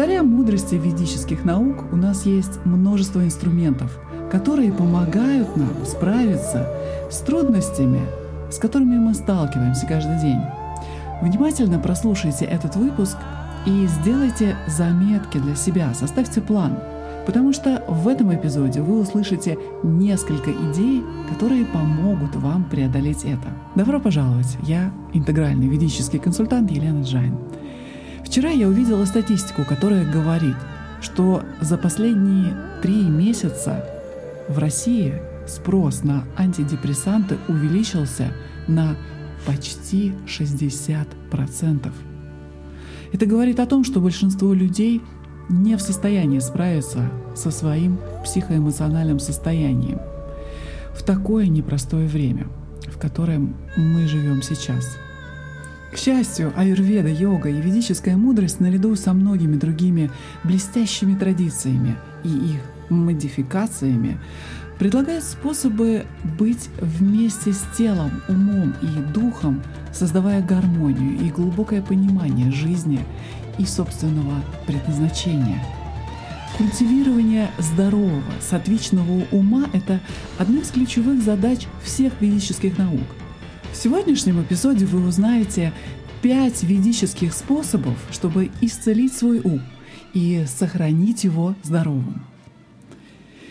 Благодаря мудрости ведических наук у нас есть множество инструментов, которые помогают нам справиться с трудностями, с которыми мы сталкиваемся каждый день. Внимательно прослушайте этот выпуск и сделайте заметки для себя, составьте план, потому что в этом эпизоде вы услышите несколько идей, которые помогут вам преодолеть это. Добро пожаловать! Я интегральный ведический консультант Елена Джайн. Вчера я увидела статистику, которая говорит, что за последние три месяца в России спрос на антидепрессанты увеличился на почти 60%. Это говорит о том, что большинство людей не в состоянии справиться со своим психоэмоциональным состоянием в такое непростое время, в котором мы живем сейчас. К счастью, аюрведа, йога и ведическая мудрость наряду со многими другими блестящими традициями и их модификациями предлагает способы быть вместе с телом, умом и духом, создавая гармонию и глубокое понимание жизни и собственного предназначения. Культивирование здорового, сатвичного ума – это одна из ключевых задач всех ведических наук. В сегодняшнем эпизоде вы узнаете пять ведических способов, чтобы исцелить свой ум и сохранить его здоровым.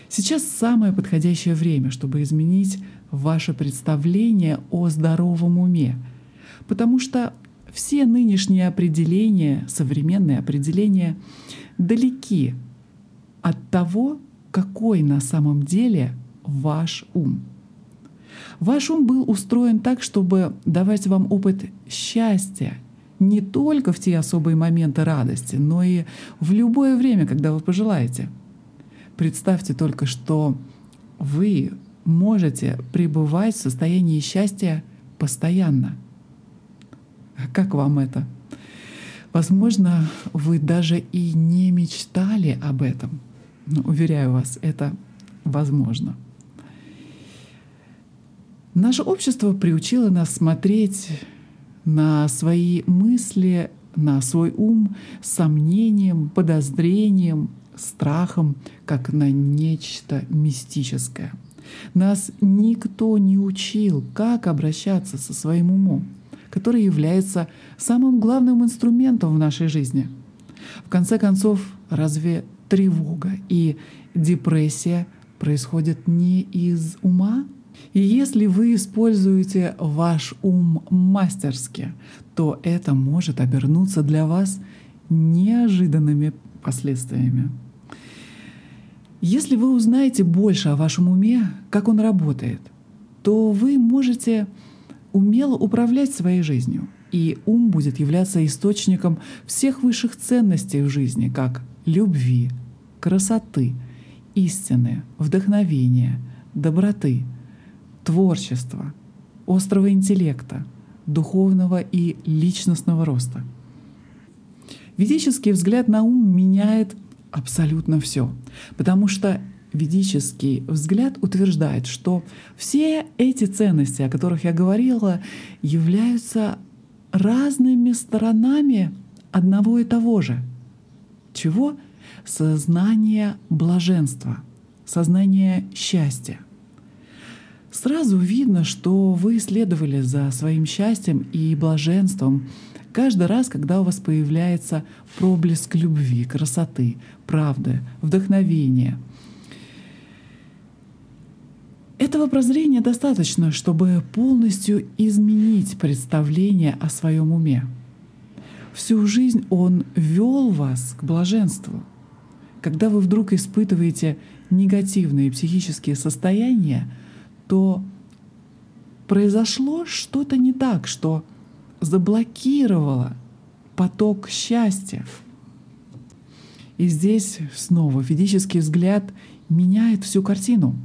Сейчас самое подходящее время, чтобы изменить ваше представление о здоровом уме, потому что все нынешние определения, современные определения, далеки от того, какой на самом деле ваш ум. Ваш ум был устроен так, чтобы давать вам опыт счастья не только в те особые моменты радости, но и в любое время, когда вы пожелаете — Представьте только, что вы можете пребывать в состоянии счастья постоянно. Как вам это? Возможно, вы даже и не мечтали об этом. Но, уверяю вас, это возможно. Наше общество приучило нас смотреть на свои мысли, на свой ум с сомнением, подозрением, страхом, как на нечто мистическое. Нас никто не учил, как обращаться со своим умом, который является самым главным инструментом в нашей жизни. В конце концов, разве тревога и депрессия происходят не из ума? И если вы используете ваш ум мастерски, то это может обернуться для вас неожиданными последствиями. Если вы узнаете больше о вашем уме, как он работает, то вы можете умело управлять своей жизнью, и ум будет являться источником всех высших ценностей в жизни, как любви, красоты, истины, вдохновения, доброты, творчества, острого интеллекта, духовного и личностного роста. Ведический взгляд на ум меняет абсолютно все. Потому что ведический взгляд утверждает, что все эти ценности, о которых я говорила, являются разными сторонами одного и того же. Чего? Сознание блаженства, сознание счастья. Сразу видно, что вы следовали за своим счастьем и блаженством Каждый раз, когда у вас появляется проблеск любви, красоты, правды, вдохновения, этого прозрения достаточно, чтобы полностью изменить представление о своем уме. Всю жизнь он вел вас к блаженству. Когда вы вдруг испытываете негативные психические состояния, то произошло что-то не так, что заблокировала поток счастья. И здесь снова ведический взгляд меняет всю картину.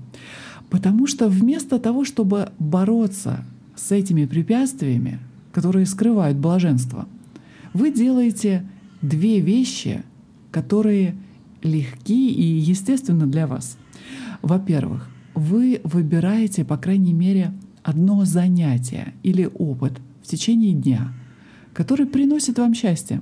Потому что вместо того, чтобы бороться с этими препятствиями, которые скрывают блаженство, вы делаете две вещи, которые легки и естественны для вас. Во-первых, вы выбираете, по крайней мере, одно занятие или опыт, в течение дня, который приносит вам счастье.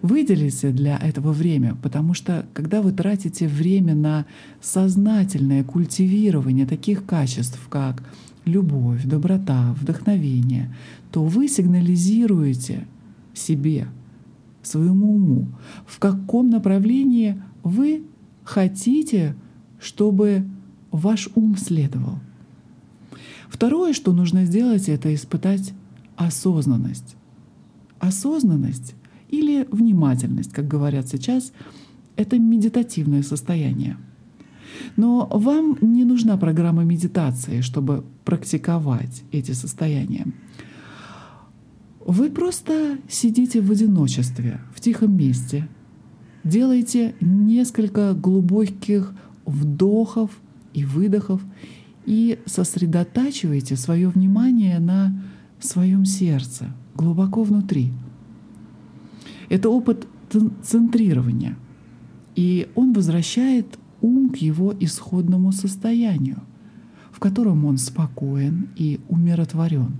Выделите для этого время, потому что когда вы тратите время на сознательное культивирование таких качеств, как любовь, доброта, вдохновение, то вы сигнализируете себе, своему уму, в каком направлении вы хотите, чтобы ваш ум следовал. Второе, что нужно сделать, это испытать осознанность. Осознанность или внимательность, как говорят сейчас, это медитативное состояние. Но вам не нужна программа медитации, чтобы практиковать эти состояния. Вы просто сидите в одиночестве, в тихом месте, делаете несколько глубоких вдохов и выдохов и сосредотачиваете свое внимание на своем сердце, глубоко внутри. Это опыт центрирования, и он возвращает ум к его исходному состоянию, в котором он спокоен и умиротворен.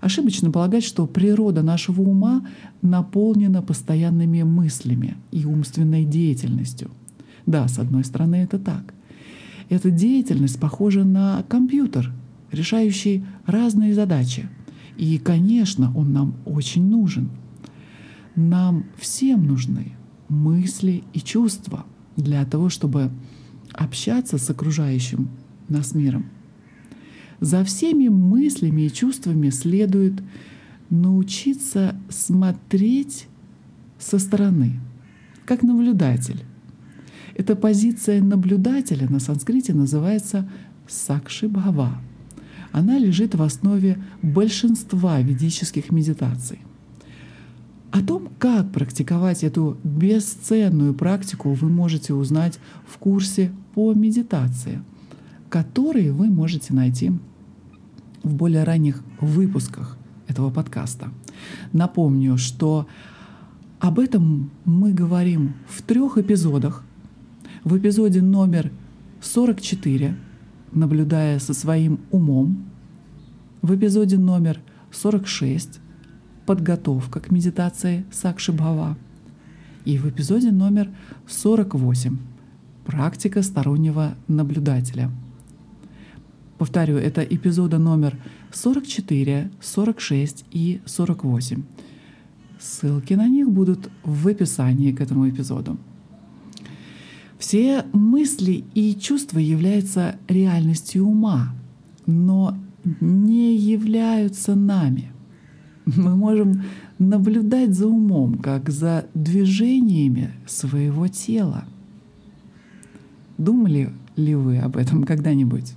Ошибочно полагать, что природа нашего ума наполнена постоянными мыслями и умственной деятельностью. Да, с одной стороны, это так. Эта деятельность похожа на компьютер, решающий разные задачи. И, конечно, он нам очень нужен. Нам всем нужны мысли и чувства для того, чтобы общаться с окружающим нас миром. За всеми мыслями и чувствами следует научиться смотреть со стороны, как наблюдатель. Эта позиция наблюдателя на санскрите называется сакши бхава. Она лежит в основе большинства ведических медитаций. О том, как практиковать эту бесценную практику, вы можете узнать в курсе по медитации, который вы можете найти в более ранних выпусках этого подкаста. Напомню, что об этом мы говорим в трех эпизодах. В эпизоде номер 44 «Наблюдая со своим умом», в эпизоде номер 46 «Подготовка к медитации Сакши Бхава» и в эпизоде номер 48 «Практика стороннего наблюдателя». Повторю, это эпизода номер 44, 46 и 48. Ссылки на них будут в описании к этому эпизоду. Все мысли и чувства являются реальностью ума, но не являются нами. Мы можем наблюдать за умом, как за движениями своего тела. Думали ли вы об этом когда-нибудь?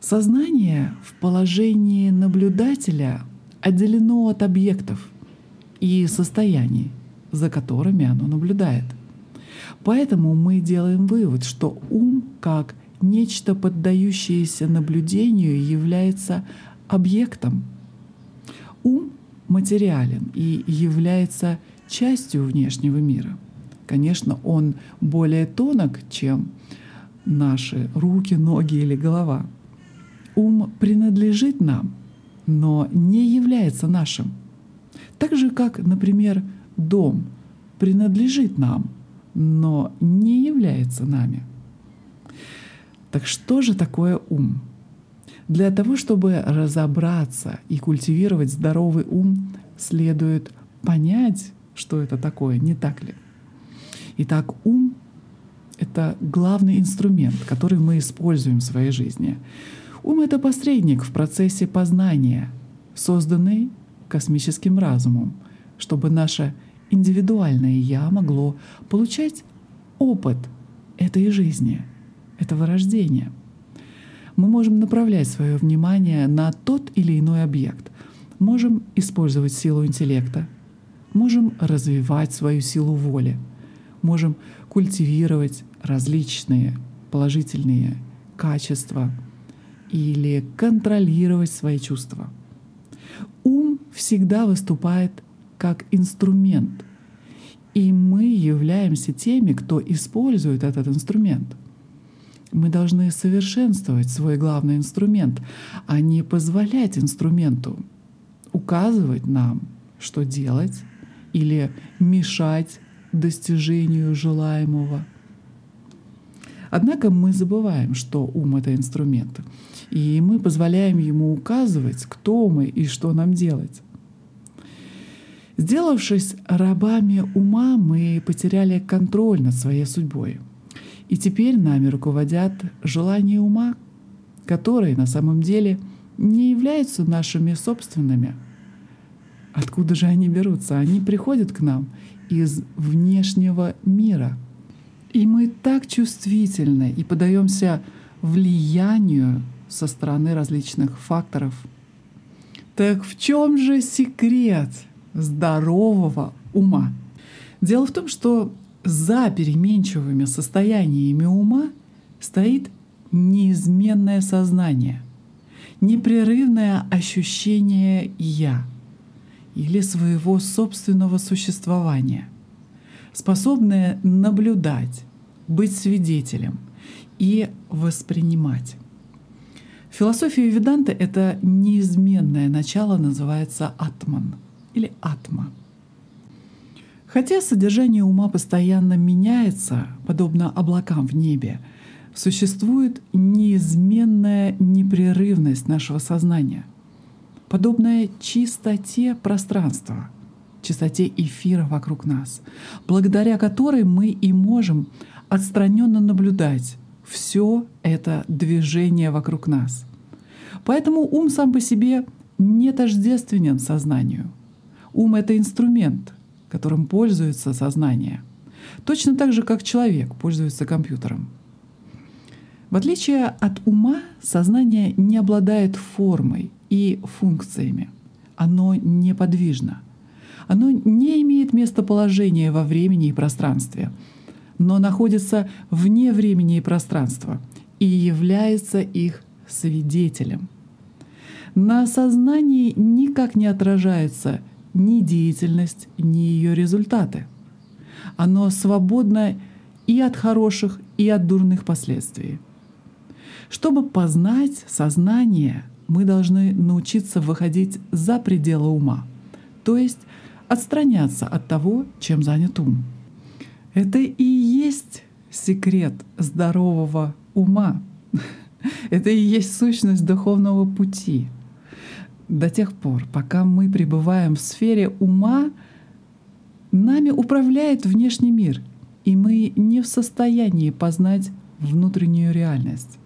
Сознание в положении наблюдателя отделено от объектов и состояний, за которыми оно наблюдает. Поэтому мы делаем вывод, что ум как нечто поддающееся наблюдению является объектом. Ум материален и является частью внешнего мира. Конечно, он более тонок, чем наши руки, ноги или голова — Ум принадлежит нам, но не является нашим. Так же, как, например, дом принадлежит нам, но не является нами. Так что же такое ум? Для того, чтобы разобраться и культивировать здоровый ум, следует понять, что это такое, не так ли? Итак, ум — это главный инструмент, который мы используем в своей жизни. Ум — это посредник в процессе познания, созданный космическим разумом, чтобы наше индивидуальное «я» могло получать опыт этой жизни, этого рождения. Мы можем направлять свое внимание на тот или иной объект, можем использовать силу интеллекта, можем развивать свою силу воли, можем культивировать различные положительные качества — или контролировать свои чувства. Ум всегда выступает как инструмент, и мы являемся теми, кто использует этот инструмент. Мы должны совершенствовать свой главный инструмент, а не позволять инструменту указывать нам что делать или мешать достижению желаемого. Однако мы забываем, что ум — это инструмент, и мы позволяем ему указывать, кто мы и что нам делать. Сделавшись рабами ума, мы потеряли контроль над своей судьбой. И теперь нами руководят желания ума, которые на самом деле не являются нашими собственными. Откуда же они берутся? Они приходят к нам из внешнего мира. И мы так чувствительны и подаемся влиянию со стороны различных факторов. Так в чем же секрет здорового ума? Дело в том, что за переменчивыми состояниями ума стоит неизменное сознание, непрерывное ощущение «я» или своего собственного существования, способное наблюдать, быть свидетелем и воспринимать. В философии Веданты это неизменное начало называется атман или атма — Хотя содержание ума постоянно меняется, подобно облакам в небе, существует неизменная непрерывность нашего сознания, подобная чистоте пространства, чистоте эфира вокруг нас, благодаря которой мы и можем отстраненно наблюдать все это движение вокруг нас. Поэтому ум сам по себе не тождественен сознанию. Ум — это инструмент — которым пользуется сознание. Точно так же, как человек пользуется компьютером. В отличие от ума, сознание не обладает формой и функциями. Оно неподвижно. Оно не имеет местоположения во времени и пространстве, но находится вне времени и пространства и является их свидетелем. На сознании никак не отражается ни деятельность, ни ее результаты. Оно свободно и от хороших, и от дурных последствий. Чтобы познать сознание, мы должны научиться выходить за пределы ума, то есть отстраняться от того, чем занят ум. Это и есть секрет здорового ума. Это и есть сущность духовного пути — до тех пор, пока мы пребываем в сфере ума, нами управляет внешний мир, и мы не в состоянии познать внутреннюю реальность.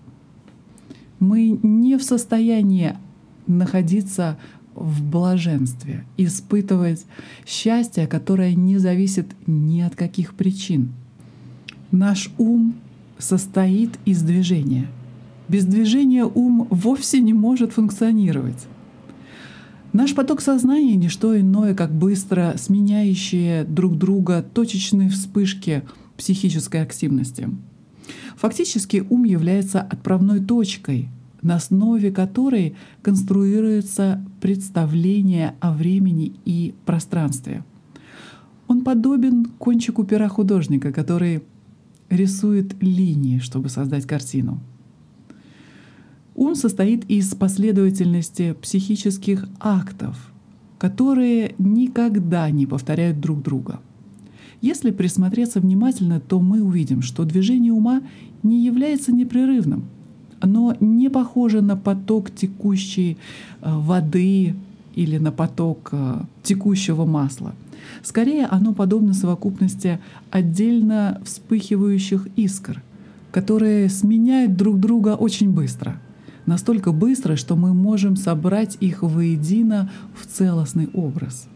Мы не в состоянии находиться в блаженстве, испытывать счастье, которое не зависит ни от каких причин. Наш ум состоит из движения. Без движения ум вовсе не может функционировать. Наш поток сознания — не что иное, как быстро сменяющие друг друга точечные вспышки психической активности. Фактически ум является отправной точкой, на основе которой конструируется представление о времени и пространстве. Он подобен кончику пера художника, который рисует линии, чтобы создать картину. Ум состоит из последовательности психических актов, которые никогда не повторяют друг друга. Если присмотреться внимательно, то мы увидим, что движение ума не является непрерывным. Оно не похоже на поток текущей э, воды или на поток э, текущего масла. Скорее, оно подобно совокупности отдельно вспыхивающих искр, которые сменяют друг друга очень быстро — настолько быстро, что мы можем собрать их воедино в целостный образ.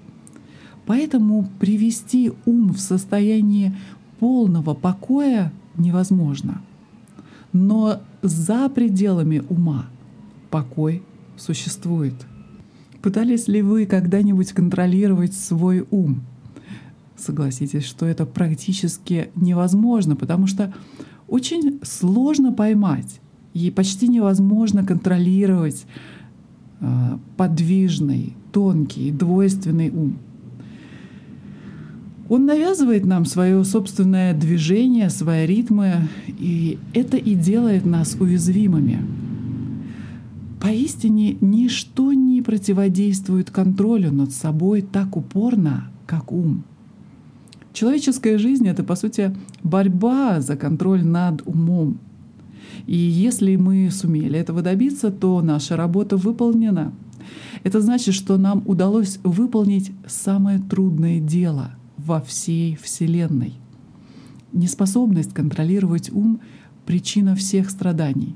Поэтому привести ум в состояние полного покоя невозможно. Но за пределами ума покой существует. Пытались ли вы когда-нибудь контролировать свой ум? Согласитесь, что это практически невозможно, потому что очень сложно поймать, и почти невозможно контролировать э, подвижный, тонкий, двойственный ум. Он навязывает нам свое собственное движение, свои ритмы, и это и делает нас уязвимыми. Поистине ничто не противодействует контролю над собой так упорно, как ум. Человеческая жизнь — это, по сути, борьба за контроль над умом. И если мы сумели этого добиться, то наша работа выполнена. Это значит, что нам удалось выполнить самое трудное дело во всей Вселенной. Неспособность контролировать ум — причина всех страданий.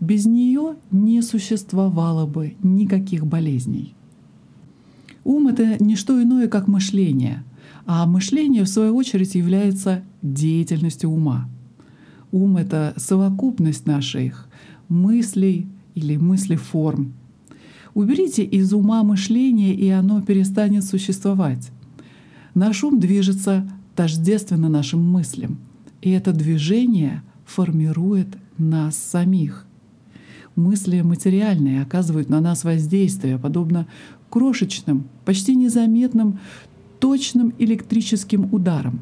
Без нее не существовало бы никаких болезней. Ум — это не что иное, как мышление, а мышление, в свою очередь, является деятельностью ума. Ум — это совокупность наших мыслей или мыслеформ. Уберите из ума мышление, и оно перестанет существовать. Наш ум движется тождественно нашим мыслям, и это движение формирует нас самих — мысли материальные оказывают на нас воздействие, подобно крошечным, почти незаметным, точным электрическим ударам.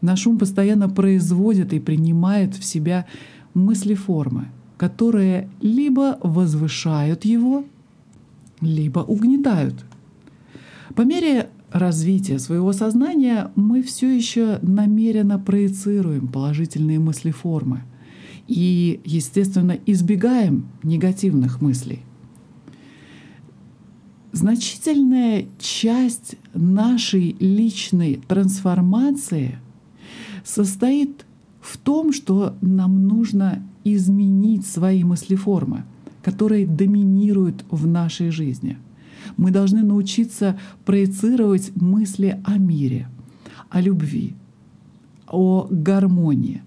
Наш ум постоянно производит и принимает в себя мыслеформы, которые либо возвышают его, либо угнетают. По мере развития своего сознания мы все еще намеренно проецируем положительные мыслеформы — и, естественно, избегаем негативных мыслей. Значительная часть нашей личной трансформации состоит в том, что нам нужно изменить свои мыслеформы, которые доминируют в нашей жизни. Мы должны научиться проецировать мысли о мире, о любви, о гармонии,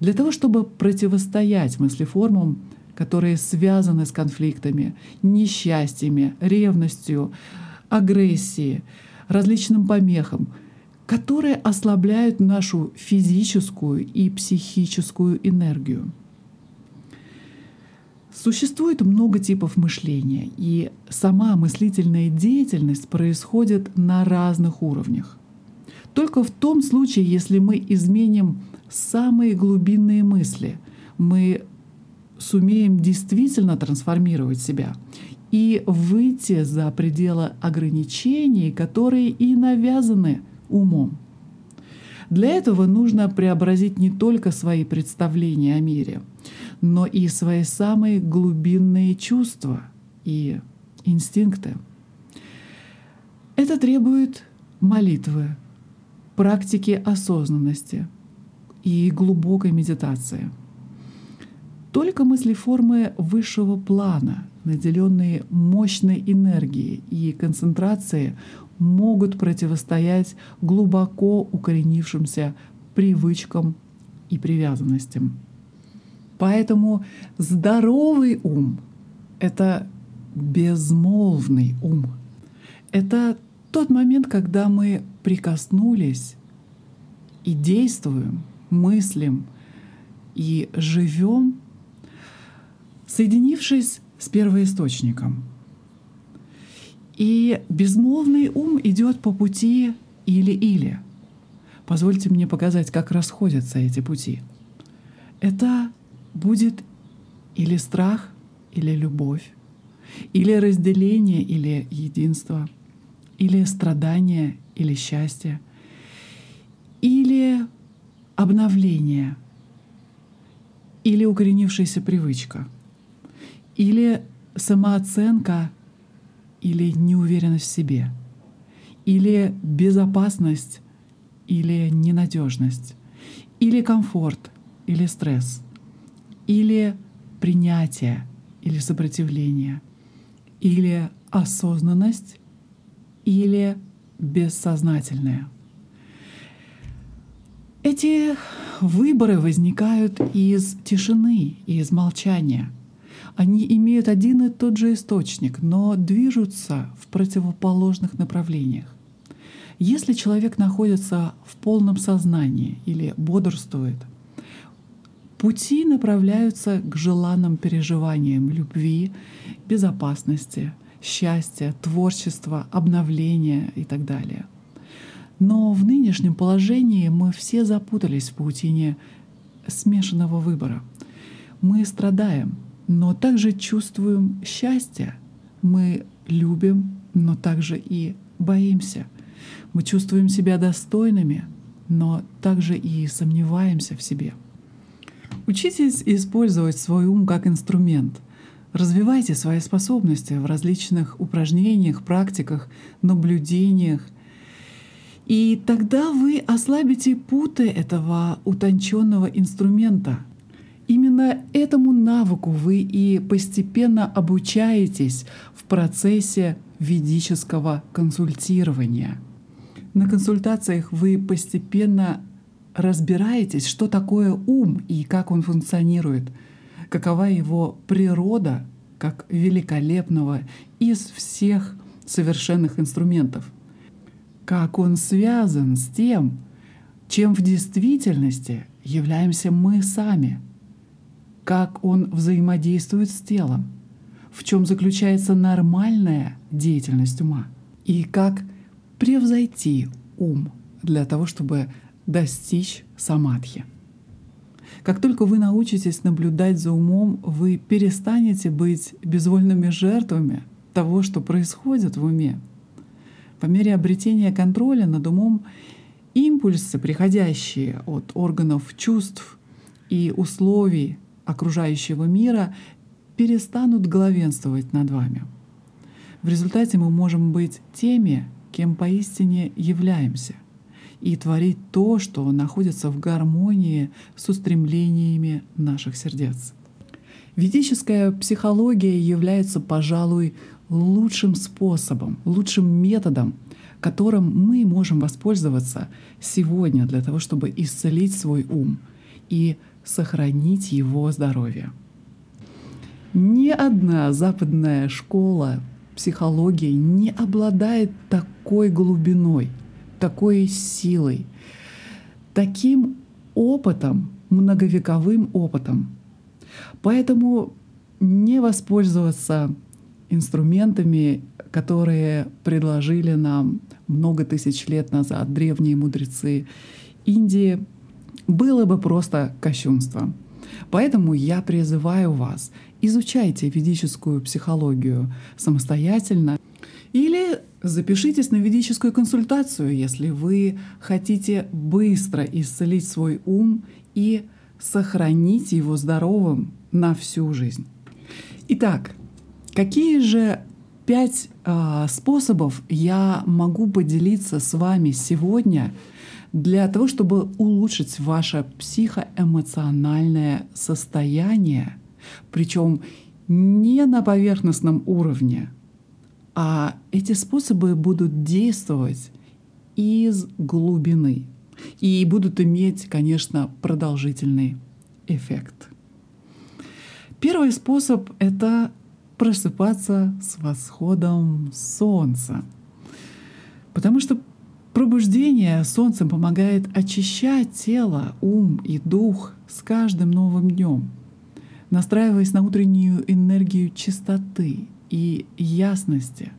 для того, чтобы противостоять мыслеформам, которые связаны с конфликтами, несчастьями, ревностью, агрессией, различным помехам, которые ослабляют нашу физическую и психическую энергию. Существует много типов мышления, и сама мыслительная деятельность происходит на разных уровнях. Только в том случае, если мы изменим самые глубинные мысли, мы сумеем действительно трансформировать себя и выйти за пределы ограничений, которые и навязаны умом. Для этого нужно преобразить не только свои представления о мире, но и свои самые глубинные чувства и инстинкты. Это требует молитвы, практики осознанности — и глубокой медитации. Только мыслеформы высшего плана, наделенные мощной энергией и концентрацией, могут противостоять глубоко укоренившимся привычкам и привязанностям. Поэтому здоровый ум — это безмолвный ум. Это тот момент, когда мы прикоснулись и действуем — мыслим и живем, соединившись с первоисточником. И безмолвный ум идет по пути или-или. Позвольте мне показать, как расходятся эти пути. Это будет или страх, или любовь, или разделение, или единство, или страдание, или счастье, или обновление или укоренившаяся привычка, или самооценка, или неуверенность в себе, или безопасность, или ненадежность, или комфорт, или стресс, или принятие, или сопротивление, или осознанность, или бессознательное — эти выборы возникают из тишины из молчания. Они имеют один и тот же источник, но движутся в противоположных направлениях. Если человек находится в полном сознании или бодрствует, пути направляются к желанным переживаниям любви, безопасности, счастья, творчества, обновления и так далее — но в нынешнем положении мы все запутались в паутине смешанного выбора. Мы страдаем, но также чувствуем счастье. Мы любим, но также и боимся. Мы чувствуем себя достойными, но также и сомневаемся в себе. Учитесь использовать свой ум как инструмент. Развивайте свои способности в различных упражнениях, практиках, наблюдениях. И тогда вы ослабите путы этого утонченного инструмента. Именно этому навыку вы и постепенно обучаетесь в процессе ведического консультирования. На консультациях вы постепенно разбираетесь, что такое ум и как он функционирует, какова его природа как великолепного из всех совершенных инструментов, как он связан с тем, чем в действительности являемся мы сами, как он взаимодействует с телом, в чем заключается нормальная деятельность ума и как превзойти ум для того, чтобы достичь самадхи. Как только вы научитесь наблюдать за умом, вы перестанете быть безвольными жертвами того, что происходит в уме. По мере обретения контроля над умом импульсы, приходящие от органов чувств и условий окружающего мира, перестанут главенствовать над вами. В результате мы можем быть теми, кем поистине являемся — и творить то, что находится в гармонии с устремлениями наших сердец. Ведическая психология является, пожалуй, лучшим способом, лучшим методом, которым мы можем воспользоваться сегодня для того, чтобы исцелить свой ум и сохранить его здоровье. Ни одна западная школа психологии не обладает такой глубиной — такой силой, таким опытом, многовековым опытом. Поэтому не воспользоваться инструментами, которые предложили нам много тысяч лет назад древние мудрецы Индии, было бы просто кощунством. Поэтому я призываю вас, изучайте ведическую психологию самостоятельно или Запишитесь на ведическую консультацию, если вы хотите быстро исцелить свой ум и сохранить его здоровым на всю жизнь. Итак, какие же пять э, способов я могу поделиться с вами сегодня для того, чтобы улучшить ваше психоэмоциональное состояние, причем не на поверхностном уровне, а эти способы будут действовать из глубины и будут иметь, конечно, продолжительный эффект. Первый способ — это просыпаться с восходом солнца. Потому что пробуждение солнцем помогает очищать тело, ум и дух с каждым новым днем, настраиваясь на утреннюю энергию чистоты, и ясности.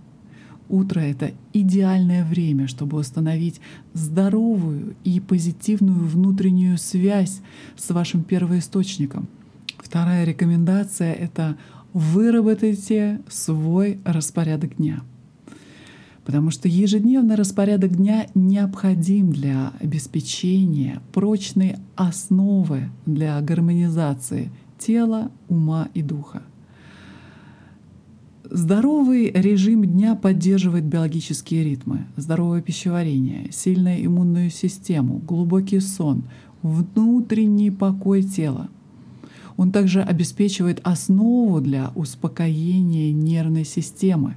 Утро — это идеальное время, чтобы установить здоровую и позитивную внутреннюю связь с вашим первоисточником. Вторая рекомендация — это выработайте свой распорядок дня. Потому что ежедневный распорядок дня необходим для обеспечения прочной основы для гармонизации тела, ума и духа. Здоровый режим дня поддерживает биологические ритмы, здоровое пищеварение, сильную иммунную систему, глубокий сон, внутренний покой тела. Он также обеспечивает основу для успокоения нервной системы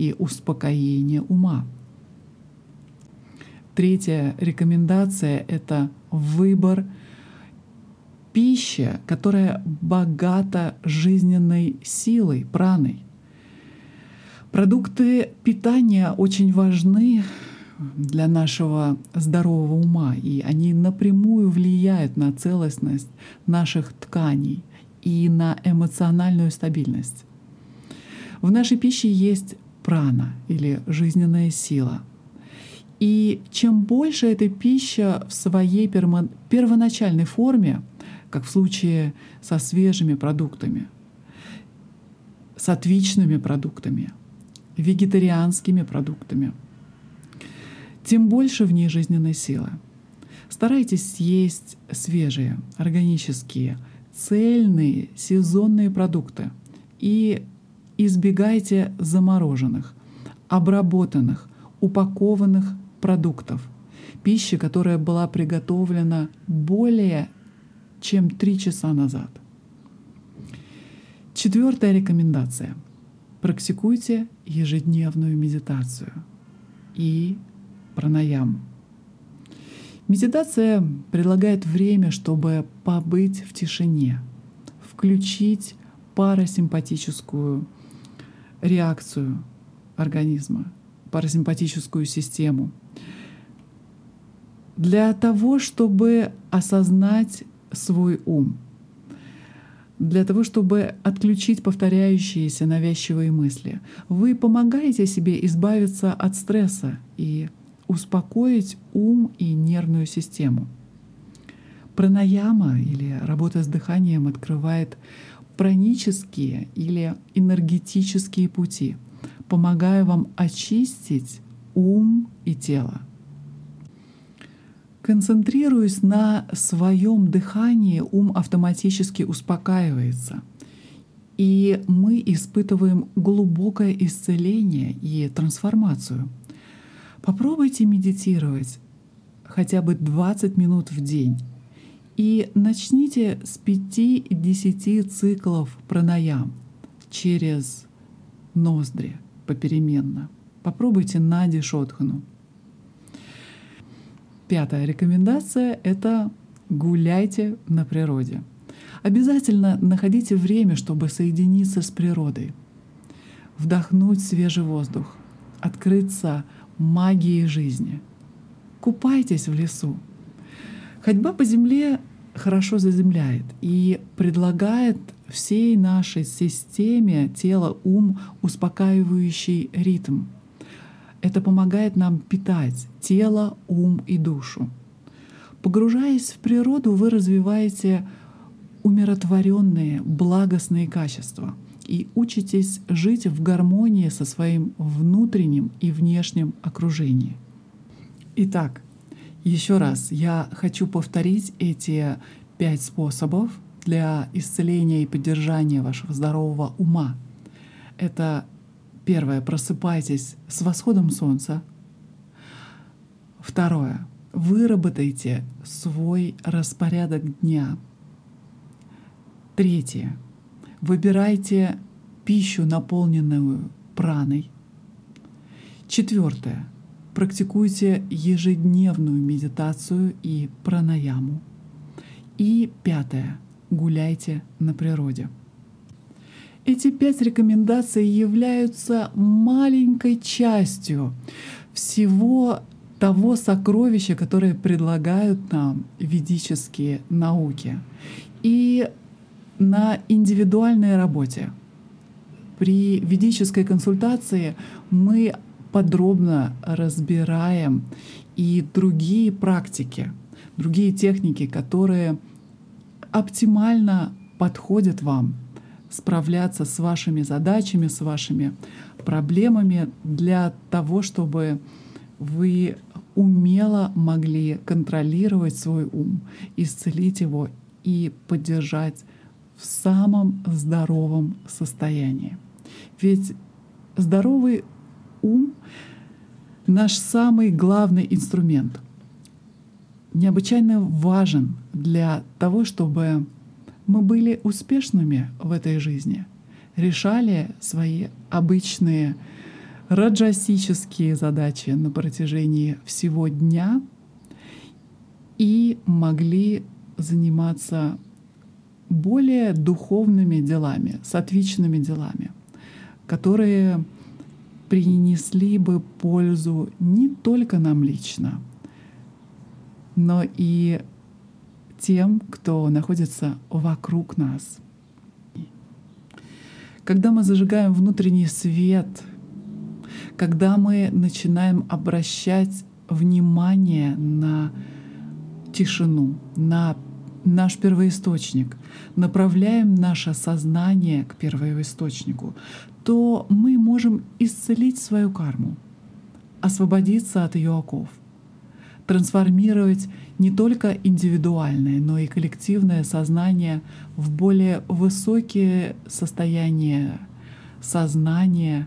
и успокоения ума. Третья рекомендация — это выбор пищи, которая богата жизненной силой, праной — Продукты питания очень важны для нашего здорового ума, и они напрямую влияют на целостность наших тканей и на эмоциональную стабильность. В нашей пище есть прана или жизненная сила. И чем больше эта пища в своей первоначальной форме, как в случае со свежими продуктами, сатвичными продуктами, вегетарианскими продуктами, тем больше в ней жизненной силы. Старайтесь есть свежие, органические, цельные, сезонные продукты и избегайте замороженных, обработанных, упакованных продуктов, пищи, которая была приготовлена более чем три часа назад. Четвертая рекомендация. Практикуйте ежедневную медитацию и пранаям. Медитация предлагает время, чтобы побыть в тишине, включить парасимпатическую реакцию организма, парасимпатическую систему, для того, чтобы осознать свой ум, для того, чтобы отключить повторяющиеся навязчивые мысли. Вы помогаете себе избавиться от стресса и успокоить ум и нервную систему. Пранаяма или работа с дыханием открывает пранические или энергетические пути, помогая вам очистить ум и тело. Концентрируясь на своем дыхании, ум автоматически успокаивается, и мы испытываем глубокое исцеление и трансформацию — Попробуйте медитировать хотя бы 20 минут в день. И начните с 5-10 циклов пранаям через ноздри попеременно. Попробуйте Нади Шотхану. Пятая рекомендация — это гуляйте на природе. Обязательно находите время, чтобы соединиться с природой, вдохнуть свежий воздух, открыться магии жизни. Купайтесь в лесу. Ходьба по земле хорошо заземляет и предлагает всей нашей системе тело-ум успокаивающий ритм. Это помогает нам питать тело, ум и душу. Погружаясь в природу, вы развиваете умиротворенные, благостные качества — и учитесь жить в гармонии со своим внутренним и внешним окружением. Итак, еще раз я хочу повторить эти пять способов для исцеления и поддержания вашего здорового ума. Это первое, просыпайтесь с восходом солнца. Второе, выработайте свой распорядок дня. Третье, Выбирайте пищу, наполненную праной. Четвертое. Практикуйте ежедневную медитацию и пранаяму. И пятое. Гуляйте на природе. Эти пять рекомендаций являются маленькой частью всего того сокровища, которое предлагают нам ведические науки. И на индивидуальной работе. При ведической консультации мы подробно разбираем и другие практики, другие техники, которые оптимально подходят вам справляться с вашими задачами, с вашими проблемами для того, чтобы вы умело могли контролировать свой ум, исцелить его и поддержать в самом здоровом состоянии. Ведь здоровый ум — наш самый главный инструмент. Необычайно важен для того, чтобы мы были успешными в этой жизни, решали свои обычные раджасические задачи на протяжении всего дня и могли заниматься более духовными делами, сатвичными делами, которые принесли бы пользу не только нам лично, но и тем, кто находится вокруг нас. Когда мы зажигаем внутренний свет, когда мы начинаем обращать внимание на тишину, на наш первоисточник, направляем наше сознание к первоисточнику, то мы можем исцелить свою карму, освободиться от ее оков, трансформировать не только индивидуальное, но и коллективное сознание в более высокие состояния сознания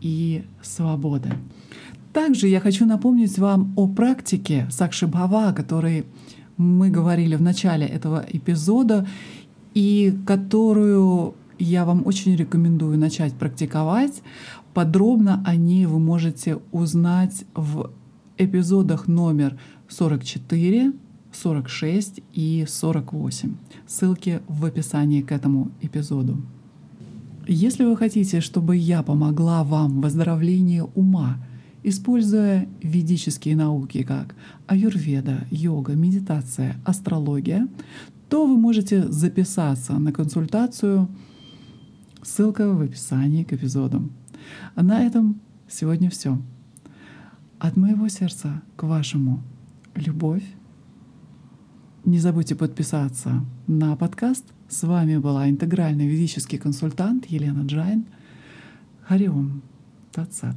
и свободы. Также я хочу напомнить вам о практике Сакшибхава, о которой мы говорили в начале этого эпизода, и которую я вам очень рекомендую начать практиковать. Подробно о ней вы можете узнать в эпизодах номер 44, 46 и 48. Ссылки в описании к этому эпизоду. Если вы хотите, чтобы я помогла вам в выздоровлении ума, используя ведические науки, как аюрведа, йога, медитация, астрология, то вы можете записаться на консультацию. Ссылка в описании к эпизоду. А на этом сегодня все. От моего сердца к вашему любовь. Не забудьте подписаться на подкаст. С вами была интегральный ведический консультант Елена Джайн. Хари Ом Тат Сат.